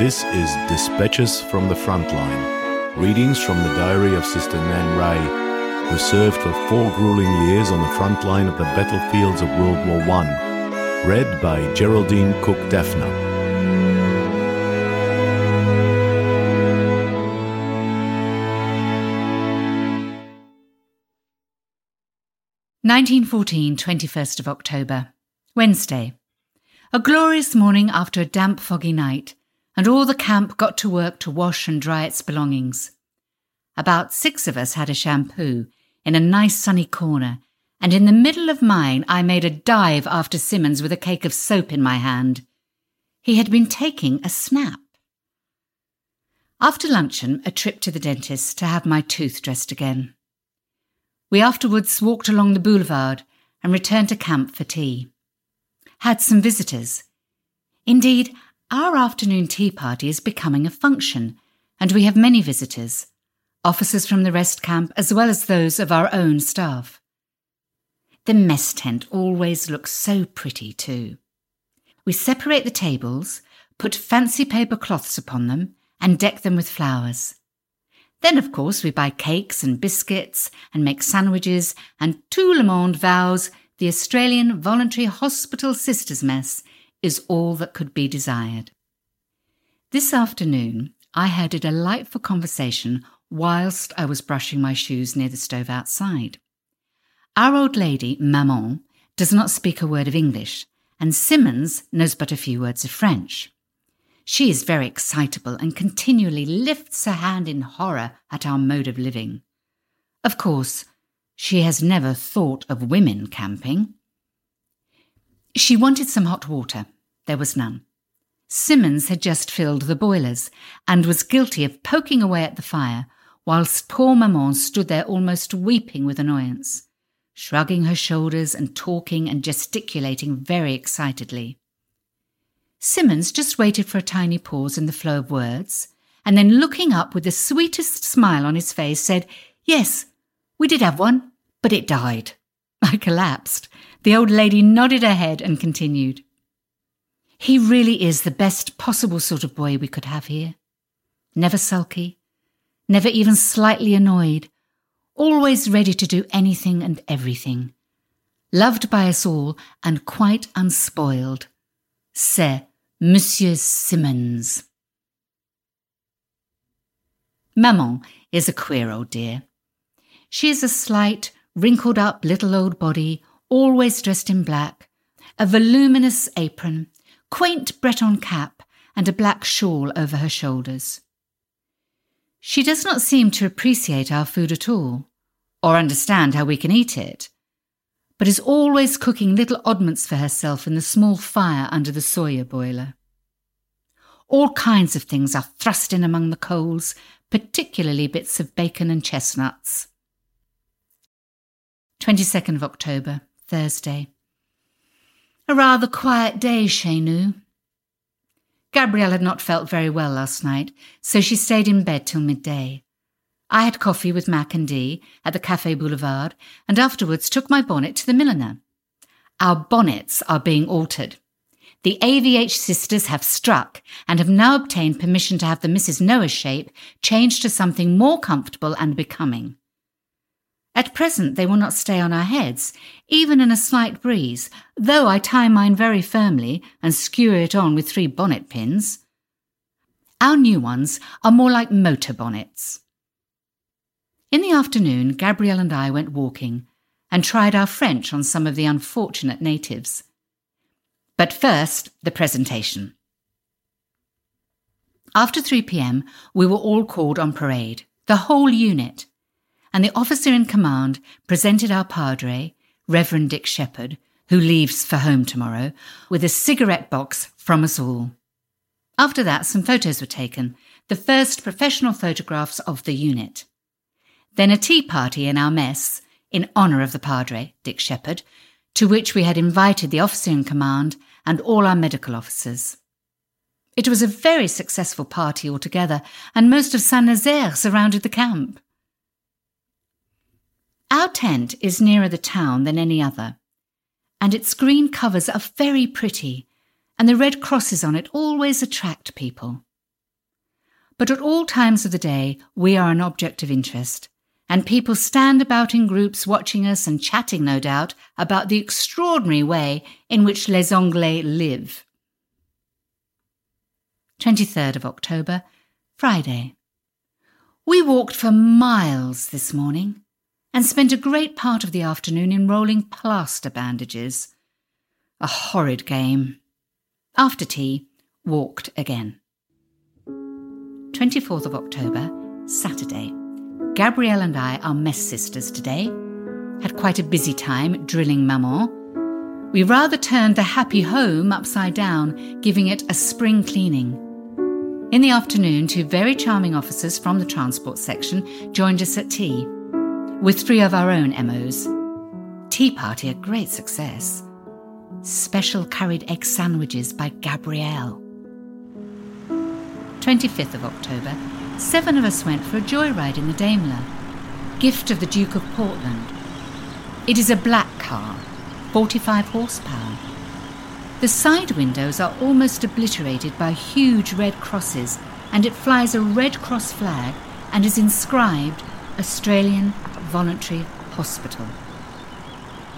This is Dispatches from the Frontline. Readings from the diary of Sister Nan Reay, who served for four grueling years on the front line of the battlefields of World War I. Read by Geraldine Cook Dafner. 1914, 21st of October, Wednesday. A glorious morning after a damp, foggy night, and all the camp got to work to wash and dry its belongings. About six of us had a shampoo in a nice sunny corner, and in the middle of mine I made a dive after Simmons with a cake of soap in my hand. He had been taking a snap. After luncheon, a trip to the dentist to have my tooth dressed again. We afterwards walked along the boulevard and returned to camp for tea. Had some visitors. Indeed, our afternoon tea party is becoming a function, and we have many visitors, officers from the rest camp as well as those of our own staff. The mess tent always looks so pretty too. We separate the tables, put fancy paper cloths upon them, and deck them with flowers. Then, of course, we buy cakes and biscuits and make sandwiches, and tout le monde vows the Australian Voluntary Hospital Sisters Mess is all that could be desired. This afternoon, I had a delightful conversation whilst I was brushing my shoes near the stove outside. Our old lady, Maman, does not speak a word of English, and Simmons knows but a few words of French. She is very excitable and continually lifts her hand in horror at our mode of living. Of course, she has never thought of women camping. She wanted some hot water. There was none. Simmons had just filled the boilers and was guilty of poking away at the fire, whilst poor Maman stood there almost weeping with annoyance, shrugging her shoulders and talking and gesticulating very excitedly. Simmons just waited for a tiny pause in the flow of words, and then looking up with the sweetest smile on his face, said, Yes, we did have one, but it died. I collapsed. The old lady nodded her head and continued. He really is the best possible sort of boy we could have here. Never sulky, never even slightly annoyed, always ready to do anything and everything. Loved by us all and quite unspoiled. C'est Monsieur Simmons. Maman is a queer old dear. She is a slight, wrinkled up little old body, always dressed in black, a voluminous apron, quaint Breton cap, and a black shawl over her shoulders. She does not seem to appreciate our food at all, or understand how we can eat it, but is always cooking little oddments for herself in the small fire under the Soyer boiler. All kinds of things are thrust in among the coals, particularly bits of bacon and chestnuts. 22nd of October, Thursday. A rather quiet day chez nous. Gabrielle had not felt very well last night, so she stayed in bed till midday. I had coffee with Mac and Dee at the Café Boulevard and afterwards took my bonnet to the milliner. Our bonnets are being altered. The AVH sisters have struck and have now obtained permission to have the Mrs. Noah shape changed to something more comfortable and becoming. At present, they will not stay on our heads, even in a slight breeze, though I tie mine very firmly and skewer it on with three bonnet pins. Our new ones are more like motor bonnets. In the afternoon, Gabrielle and I went walking and tried our French on some of the unfortunate natives. But first, the presentation. After 3 pm, we were all called on parade, the whole unit, and the officer in command presented our padre, Reverend Dick Sheppard, who leaves for home tomorrow, with a cigarette box from us all. After that, some photos were taken, the first professional photographs of the unit. Then a tea party in our mess, in honour of the Padre, Dick Sheppard, to which we had invited the officer in command and all our medical officers. It was a very successful party altogether, and most of Saint Nazaire surrounded the camp. Our tent is nearer the town than any other, and its green covers are very pretty, and the red crosses on it always attract people. But at all times of the day, we are an object of interest, and people stand about in groups watching us and chatting, no doubt, about the extraordinary way in which les Anglais live. 23rd of October, Friday. We walked for miles this morning and spent a great part of the afternoon in rolling plaster bandages. A horrid game. After tea, walked again. 24th of October, Saturday. Gabrielle and I are mess sisters today. Had quite a busy time drilling Maman. We rather turned the happy home upside down, giving it a spring cleaning. In the afternoon, two very charming officers from the transport section joined us at tea, with three of our own MOs. Tea party a great success. Special curried egg sandwiches by Gabrielle. 25th of October, seven of us went for a joyride in the Daimler, gift of the Duke of Portland. It is a black car, 45 horsepower. The side windows are almost obliterated by huge red crosses, and it flies a Red Cross flag and is inscribed Australian Voluntary Hospital.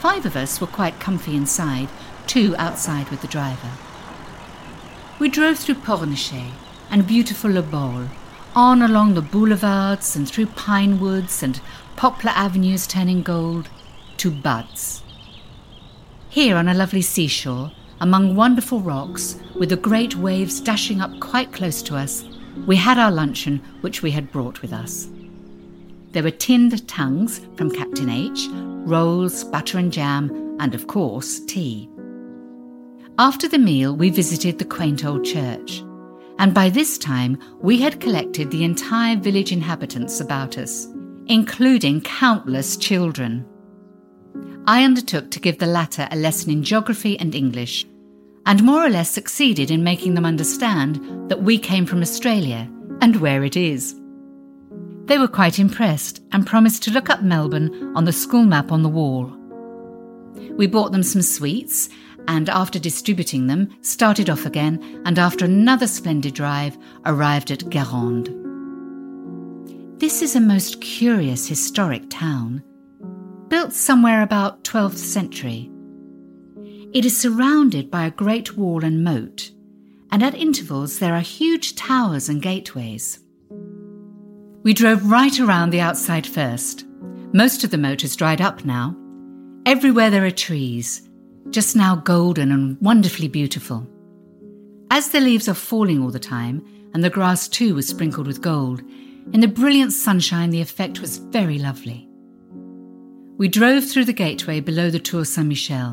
Five of us were quite comfy inside, two outside with the driver. We drove through Pornichet and beautiful Le Baule, on along the boulevards and through pine woods and poplar avenues turning gold to Buds. Here on a lovely seashore, among wonderful rocks, with the great waves dashing up quite close to us, we had our luncheon which we had brought with us. There were tinned tongues from Captain H, rolls, butter and jam, and of course, tea. After the meal, we visited the quaint old church and by this time we had collected the entire village inhabitants about us, including countless children. I undertook to give the latter a lesson in geography and English, and more or less succeeded in making them understand that we came from Australia and where it is. They were quite impressed and promised to look up Melbourne on the school map on the wall. We bought them some sweets and after distributing them, started off again, and after another splendid drive, arrived at Guérande. This is a most curious historic town, built somewhere about 12th century. It is surrounded by a great wall and moat, and at intervals there are huge towers and gateways. We drove right around the outside first. Most of the moat has dried up now. Everywhere there are trees, just now golden and wonderfully beautiful. As the leaves are falling all the time, and the grass too was sprinkled with gold, in the brilliant sunshine the effect was very lovely. We drove through the gateway below the Tour Saint Michel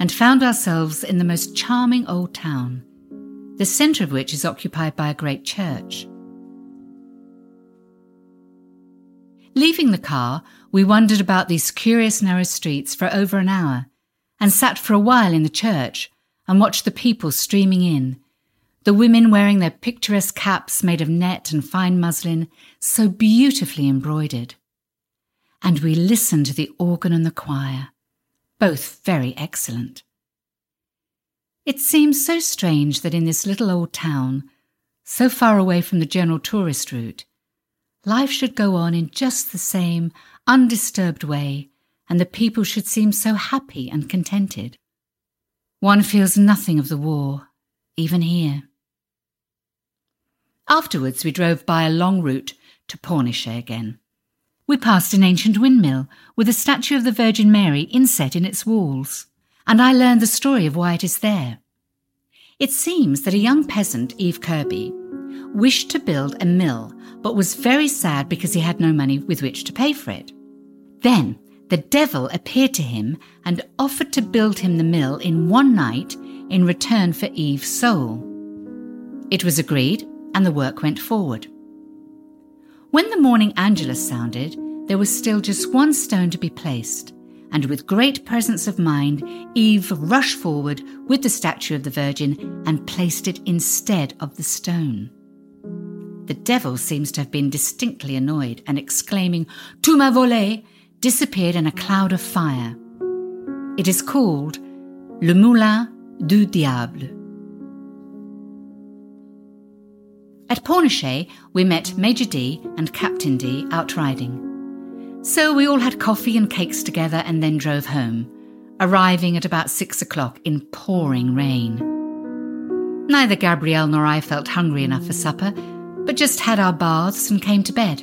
and found ourselves in the most charming old town, the centre of which is occupied by a great church. Leaving the car, we wandered about these curious narrow streets for over an hour and sat for a while in the church and watched the people streaming in, the women wearing their picturesque caps made of net and fine muslin, so beautifully embroidered. And we listened to the organ and the choir, both very excellent. It seems so strange that in this little old town, so far away from the general tourist route, life should go on in just the same undisturbed way and the people should seem so happy and contented. One feels nothing of the war, even here. Afterwards, we drove by a long route to Pornichet again. We passed an ancient windmill with a statue of the Virgin Mary inset in its walls, and I learned the story of why it is there. It seems that a young peasant, Yves Kirby, wished to build a mill, but was very sad because he had no money with which to pay for it. Then the devil appeared to him and offered to build him the mill in one night in return for Yves's soul. It was agreed, and the work went forward. When the morning Angelus sounded, there was still just one stone to be placed, and with great presence of mind, Eve rushed forward with the statue of the Virgin and placed it instead of the stone. The devil seems to have been distinctly annoyed and exclaiming, Tu m'as volé! disappeared in a cloud of fire. It is called Le Moulin du Diable. At Pornichet, we met Major D and Captain D out riding. So we all had coffee and cakes together and then drove home, arriving at about six o'clock in pouring rain. Neither Gabrielle nor I felt hungry enough for supper, but just had our baths and came to bed.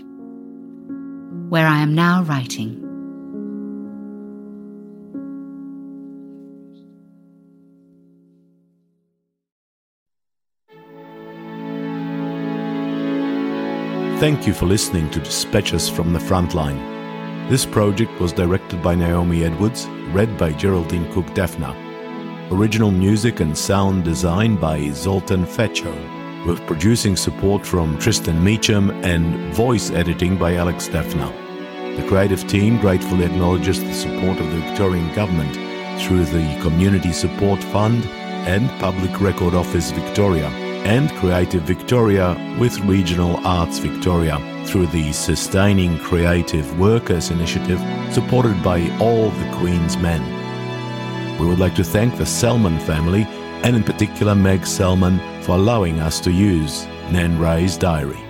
Where I am now writing. Thank you for listening to Dispatches from the Frontline. This project was directed by Naomi Edwards, read by Geraldine Cook Dafner. Original music and sound design by Zoltan Fecso, with producing support from Tristan Meecham and voice editing by Alex Dafner. The creative team gratefully acknowledges the support of the Victorian Government through the Community Support Fund and Public Record Office Victoria and Creative Victoria with Regional Arts Victoria through the Sustaining Creative Workers Initiative supported by all the Queen's Men. We would like to thank the Selman family and in particular Meg Selman for allowing us to use Nan Reay's diary.